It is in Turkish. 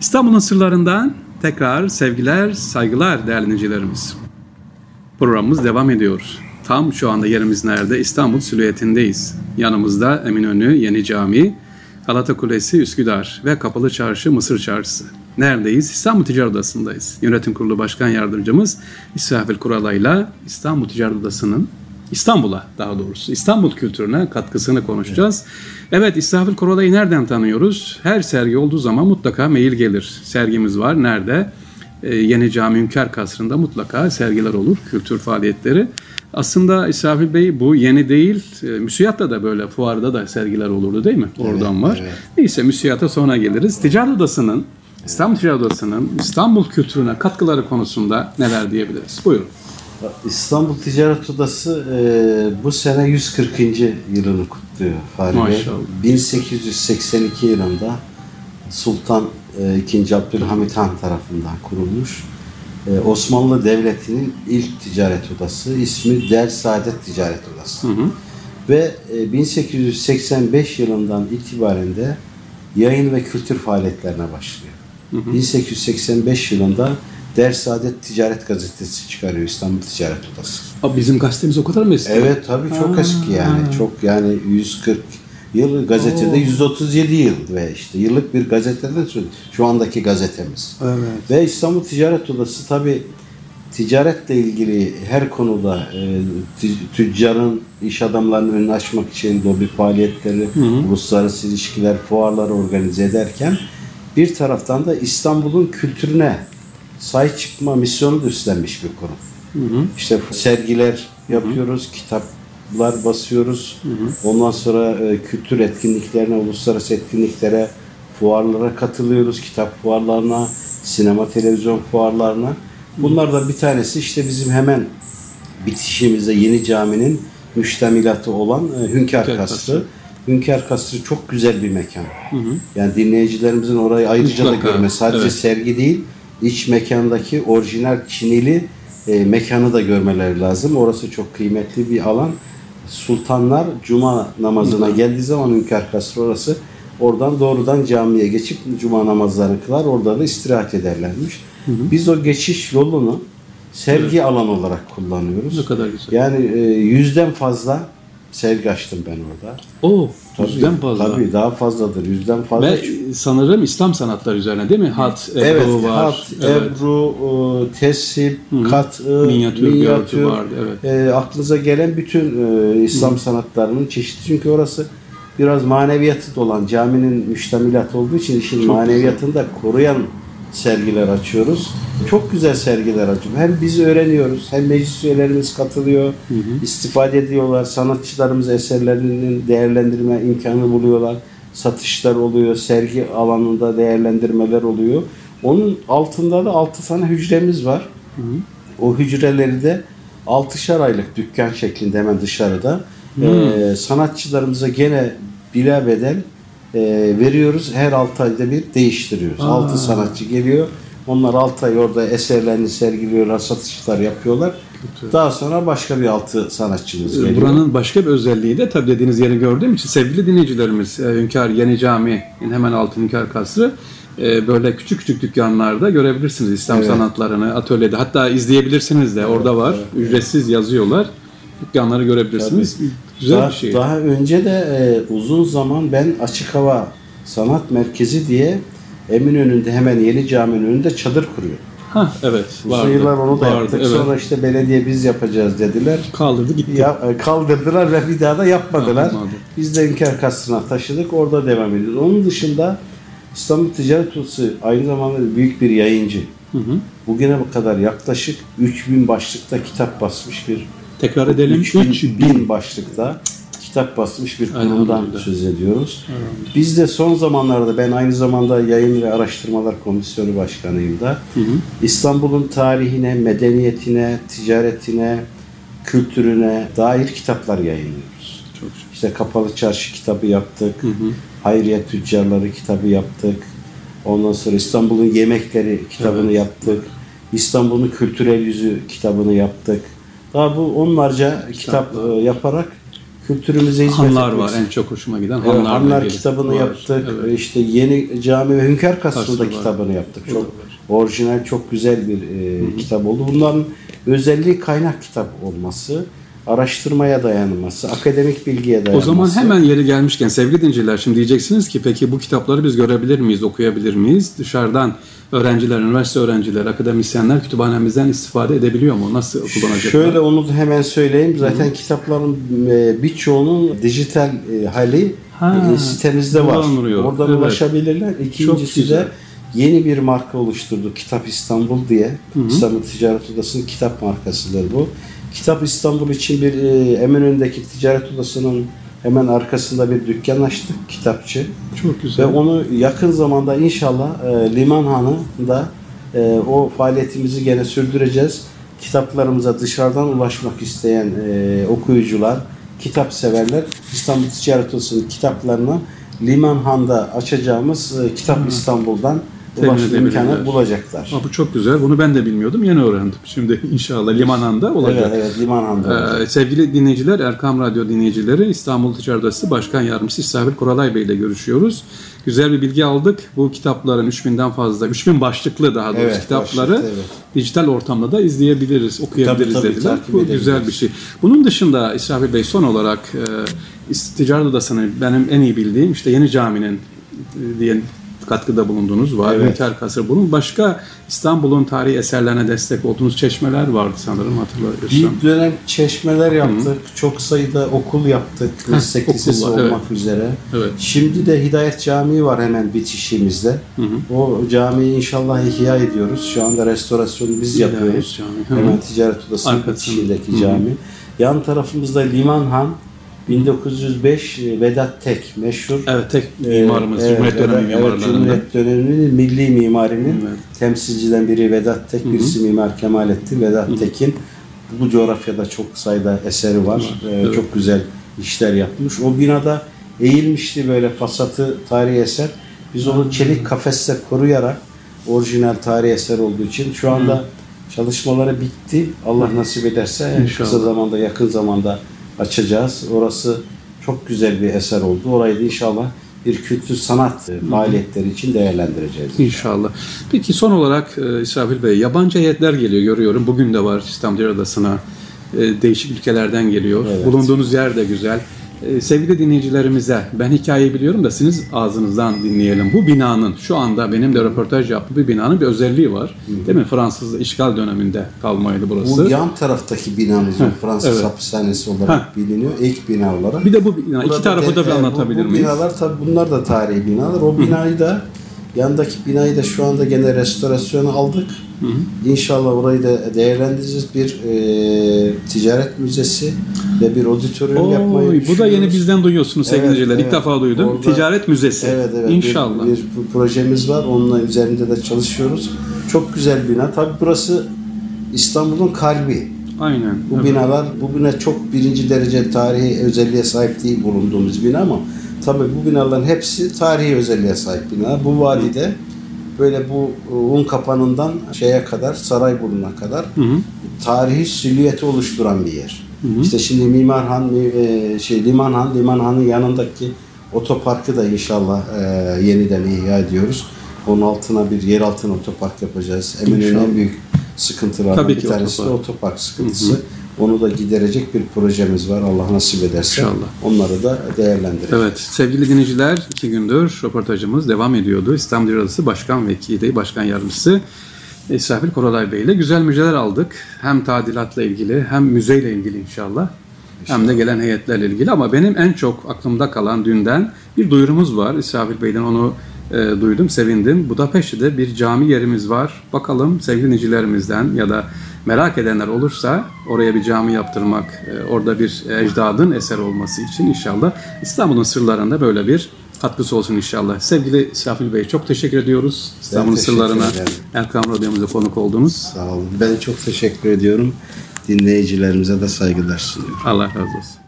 İstanbul'un sırlarından tekrar sevgiler, saygılar değerli dinleyicilerimiz. Programımız devam ediyor. Tam şu anda yerimiz nerede? İstanbul silüetindeyiz. Yanımızda Eminönü Yeni Cami, Galata Kulesi Üsküdar ve Kapalı Çarşı Mısır Çarşısı. Neredeyiz? İstanbul Ticaret Odası'ndayız. Yönetim Kurulu Başkan Yardımcımız İsrafil Kuralay'la İstanbul Ticaret Odası'nın İstanbul'a daha doğrusu İstanbul kültürüne katkısını konuşacağız. Evet İsrafil Kuralay'ı nereden tanıyoruz? Her sergi olduğu zaman mutlaka mail gelir. Sergimiz var. Nerede? Ee, Yeni Cami Hünkar Kasrı'nda mutlaka sergiler olur. Kültür faaliyetleri. Aslında İsrafil Bey bu yeni değil. E, müsiyatta da böyle fuarda da sergiler olurdu değil mi? Oradan var. evet. Neyse müsiyata sonra geliriz. Ticaret Odası'nın İstanbul Ticaret Odası'nın İstanbul kültürüne katkıları konusunda neler diyebiliriz? Buyurun. İstanbul Ticaret Odası e, bu sene 140. yılını kutluyor Fahri Bey. Maşallah. 1882 yılında Sultan e, II. Abdülhamit Han tarafından kurulmuş. E, Osmanlı Devleti'nin ilk ticaret odası. ismi Der Saadet Ticaret Odası. Ve e, 1885 yılından itibaren de yayın ve kültür faaliyetlerine başlıyor. 1885 yılında Der Saadet Ticaret Gazetesi çıkarıyor İstanbul Ticaret Odası. Abi bizim gazetemiz o kadar mı eski? Evet tabii çok Ha. eski yani. Çok yani 140 yıl gazetede Oo. 137 yıl ve işte yıllık bir gazeteden söz- şu andaki gazetemiz. Evet. Ve İstanbul Ticaret Odası tabii ticaretle ilgili her konuda e, tü- tüccarın, iş adamlarının önünü açmak için lobi faaliyetleri, uluslararası ilişkiler, fuarları organize ederken bir taraftan da İstanbul'un kültürüne sahip çıkma misyonu da üstlenmiş bir konu. İşte sergiler yapıyoruz, kitaplar basıyoruz. Ondan sonra e, kültür etkinliklerine, uluslararası etkinliklere, fuarlara katılıyoruz. Kitap fuarlarına, sinema, televizyon fuarlarına. Bunlardan bir tanesi işte bizim hemen bitişimizde Yeni Cami'nin müştemilatı olan e, Hünkar Hünkar Kasrı. Hünkar Kasrı çok güzel bir mekan. Yani dinleyicilerimizin orayı ayrıca da Mutlaka, görmesi, sadece evet. sergi değil, iç mekandaki orijinal Çinili e, mekanı da görmeleri lazım. Orası çok kıymetli bir alan. Sultanlar cuma namazına geldiği zaman Hünkar Kasrı orası. Oradan doğrudan camiye geçip cuma namazlarını kılar. Orada da istirahat ederlermiş. Biz o geçiş yolunu sergi alanı olarak kullanıyoruz. Ne kadar güzel. Yani e, yüzden fazla sergi açtım ben orada. O Tabii, yüzden fazla. Tabii daha fazladır. Yüzden fazla. Ve sanırım İslam sanatları üzerine değil mi? Hat, ebru Evet, var. hat, evet. ebru, tesip, kat, e, Minyatür, görgü vardı, evet. e, aklınıza gelen bütün e, İslam sanatlarının çeşidi. Çünkü orası biraz maneviyatı dolan, caminin müştemilatı olduğu için işin maneviyatını da koruyan sergiler açıyoruz. Çok güzel sergiler açıyoruz. Hem biz öğreniyoruz, hem meclis üyelerimiz katılıyor, istifade ediyorlar. Sanatçılarımız eserlerinin değerlendirme imkanı buluyorlar. Satışlar oluyor, sergi alanında değerlendirmeler oluyor. Onun altında da 6 tane hücremiz var. O hücreleri de 6'şar aylık dükkan şeklinde hemen dışarıda. Ee, sanatçılarımıza gene bila bedel e, veriyoruz. Her 6 ayda bir değiştiriyoruz. 6 sanatçı geliyor. Onlar 6 ay orada eserlerini sergiliyorlar, satışlar yapıyorlar. Daha sonra başka bir 6 sanatçımız geliyor. Buranın başka bir özelliği de tabii dediğiniz yeri gördüğüm için sevgili dinleyicilerimiz e, Hünkar Yeni Cami'nin hemen altı Hünkar Kasrı e, böyle küçük küçük dükkanlarda görebilirsiniz İslam Evet. sanatlarını atölyede hatta izleyebilirsiniz de orada var ücretsiz yazıyorlar dükkanları görebilirsiniz güzel daha, bir şey. Daha önce de e, uzun zaman ben açık hava sanat merkezi diye Eminönü'nde hemen yeni caminin önünde çadır kuruyordum. Ha evet Uzun vardı. yıllar onu da vardı, yaptık. evet. Sonra işte belediye biz yapacağız dediler. kaldırdı gitti. Ya, e, kaldırdılar ve bir daha da yapmadılar. Yapmadı. Biz de Hünkar Kasrı'na taşıdık. Orada devam ediyoruz. Onun dışında İstanbul Ticaret Odası aynı zamanda büyük bir yayıncı. Bugüne kadar yaklaşık 3000 başlıkta kitap basmış bir Tekrar edelim. 3000 3000. bin başlıkta kitap basmış bir kurumdan söz ediyoruz. Biz de son zamanlarda ben aynı zamanda Yayın ve Araştırmalar Komisyonu Başkanıyım da İstanbul'un tarihine, medeniyetine, ticaretine, kültürüne dair kitaplar yayınlıyoruz. Çok. İşte Kapalı Çarşı kitabı yaptık. Hayriye Tüccarları kitabı yaptık. Ondan sonra İstanbul'un Yemekleri kitabını Evet. yaptık. İstanbul'un Kültürel Yüzü kitabını yaptık. Daha bu onlarca kitap e, yaparak kültürümüze hizmet Hanlar etmek var en çok hoşuma giden. Evet, Hanlar, Hanlar belgesi kitabını var. yaptık. Evet. İşte yeni cami ve Hünkar Kasrı Kasrı'nda kitabını yaptık. O Çok var. orijinal, çok güzel bir e, kitap oldu. Bunların özelliği kaynak kitap olması, araştırmaya dayanması, akademik bilgiye O dayanması. zaman hemen yeri gelmişken sevgili dinciler şimdi diyeceksiniz ki peki bu kitapları biz görebilir miyiz, okuyabilir miyiz? Dışarıdan öğrenciler, üniversite öğrencileri, akademisyenler kütüphanemizden istifade edebiliyor mu? Nasıl kullanacaklar? Şöyle onu hemen söyleyeyim. Zaten kitapların e, birçoğunun dijital e, hali Ha, e, sitemizde var. Oradan Evet. ulaşabilirler. İkincisi de yeni bir marka oluşturduk. Kitap İstanbul diye. İstanbul Ticaret Odası'nın kitap markasıdır bu. Kitap İstanbul için bir Eminönü'ndeki Ticaret Odası'nın hemen arkasında bir dükkan açtık. Kitapçı. Çok Ve güzel. onu yakın zamanda inşallah e, Limanhanı'nda e, o faaliyetimizi gene sürdüreceğiz. Kitaplarımıza dışarıdan ulaşmak isteyen e, okuyucular, kitap severler İstanbul Ticaret Odası'nın kitaplarını Limanhan'da açacağımız e, Kitap İstanbul'dan Temin ulaşma imkanı bulacaklar. Aa, bu çok güzel. Bunu ben de bilmiyordum. Yeni öğrendim. Şimdi inşallah limananda olacak. Evet, evet Limanhan'da olacak. Ee, sevgili dinleyiciler, Erkam Radyo dinleyicileri, İstanbul Ticaret Odası Başkan Yardımcısı İsrail Koralay Bey ile görüşüyoruz. Güzel bir bilgi aldık. Bu kitapların 3000'den fazla, 3000 başlıklı daha doğrusu Evet, kitapları başlıklı, evet. dijital ortamda da izleyebiliriz, okuyabiliriz Tabii, tabii, dediler. Bu edebiliriz. güzel bir şey. Bunun dışında İsrail Bey son olarak e, Ticaret Odası'nın benim en iyi bildiğim işte Yeni Cami'nin e, diye katkıda bulundunuz var. Evet. Hünkar Kasır. Bunun başka İstanbul'un tarihi eserlerine destek olduğunuz çeşmeler vardı sanırım hatırlıyorsam. Bir dönem çeşmeler yaptık. Çok sayıda okul yaptık. Meslek lisesi olmak evet. üzere. Evet. Şimdi de Hidayet Camii var hemen bitişimizde. O camiyi inşallah ihya ediyoruz. Şu anda restorasyonu biz Hidayet yapıyoruz. Camii, hı hı. Hemen Ticaret Odası'nın bitişindeki Hı hı. cami. Yan tarafımızda Limanhan 1905 e, Vedat Tek meşhur. Evet tek e, mimarımız, evet, Cumhuriyet dönemi evet, mimarlarından. Cumhuriyet döneminin milli mimarinin Evet. temsilciden biri Vedat Tek, birisi Mimar Kemalettin. Vedat Tek'in bu coğrafyada çok sayıda eseri var. Ee, Evet. Çok güzel işler yapmış. O binada eğilmişti böyle fasatı tarihi eser. Biz onu çelik kafesle koruyarak orijinal tarihi eser olduğu için şu anda çalışmaları bitti. Allah nasip ederse İnşallah. kısa zamanda yakın zamanda açacağız. Orası çok güzel bir eser oldu. Orayı da inşallah bir kültür sanat e, faaliyetleri için değerlendireceğiz. İnşallah. Peki son olarak e, İsrafil Bey, yabancı heyetler geliyor görüyorum. Bugün de var İstanbul Ticaret Odası'na. E, değişik ülkelerden geliyor. Evet. Bulunduğunuz yer de güzel. E, sevgili dinleyicilerimize, ben hikayeyi biliyorum da siz ağzınızdan dinleyelim. Bu binanın, şu anda benim de röportaj yaptığım bir binanın bir özelliği var. Değil mi? Fransız işgal döneminde kalmaydı burası. Bu yan taraftaki binamız. Fransız evet. hapishanesi olarak Ha. biliniyor. İlk bina olarak. Bir de bu bina, iki Burada tarafı da bir e, bu- anlatabilir bu, miyiz? binalar tabii bunlar da tarihi binalar. O binayı da yandaki binayı da şu anda gene restorasyona aldık. İnşallah orayı da değerlendireceğiz. Bir e, ticaret müzesi ve bir auditorium yapmayı Oy, bu da yeni düşünüyoruz. bizden duyuyorsunuz sevgili Evet, dinleyiciler. İlk evet. defa duydum. Orada- Ticaret Müzesi. Evet evet. İnşallah. Bir, bir projemiz var. Onunla üzerinde de çalışıyoruz. Çok güzel bina. Tabii burası İstanbul'un kalbi. Aynen. Bu evet. binalar, bu bina çok birinci derece tarihi özelliğe sahip değil bulunduğumuz bina ama tabii bu binaların hepsi tarihi özelliğe sahip bina. Bu vadide böyle bu e, un kapanından şeye kadar, Sarayburnu'na kadar Hı hı. tarihi silüeti oluşturan bir yer. İşte şimdi Mimarhan, mi- e, şey Limanhan, Limanhan'ın yanındaki otoparkı da inşallah e, yeniden ihya ediyoruz. Onun altına bir yer altına otopark yapacağız. Eminönü'nün en büyük sıkıntılardan Tabii bir tanesi de otopark. otopark sıkıntısı. Onu da giderecek bir projemiz var. Allah nasip ederse. İnşallah. Onları da değerlendireceğiz. Evet sevgili dinleyiciler iki gündür röportajımız devam ediyordu. İstanbul Odası Başkan Vekili, Başkan Yardımcısı İsrafil Korolay Bey ile güzel müjdeler aldık. Hem tadilatla ilgili hem müzeyle ilgili inşallah. Hem de gelen heyetlerle ilgili ama benim en çok aklımda kalan dünden bir duyurumuz var. İsrafil Bey'den onu e, duydum, sevindim. Budapeşte'de bir cami yerimiz var. Bakalım sevgili dinleyicilerimizden ya da merak edenler olursa oraya bir cami yaptırmak, e, orada bir ecdadın eser olması için inşallah İstanbul'un sırlarında böyle bir katkısı olsun inşallah. Sevgili İsrafil Bey çok teşekkür ediyoruz. İstanbul'un sırlarına ederim. Erkam Radyomuza konuk oldunuz. Sağ olun. Ben çok teşekkür ediyorum. Dinleyicilerimize de saygılar sunuyorum. Allah razı olsun.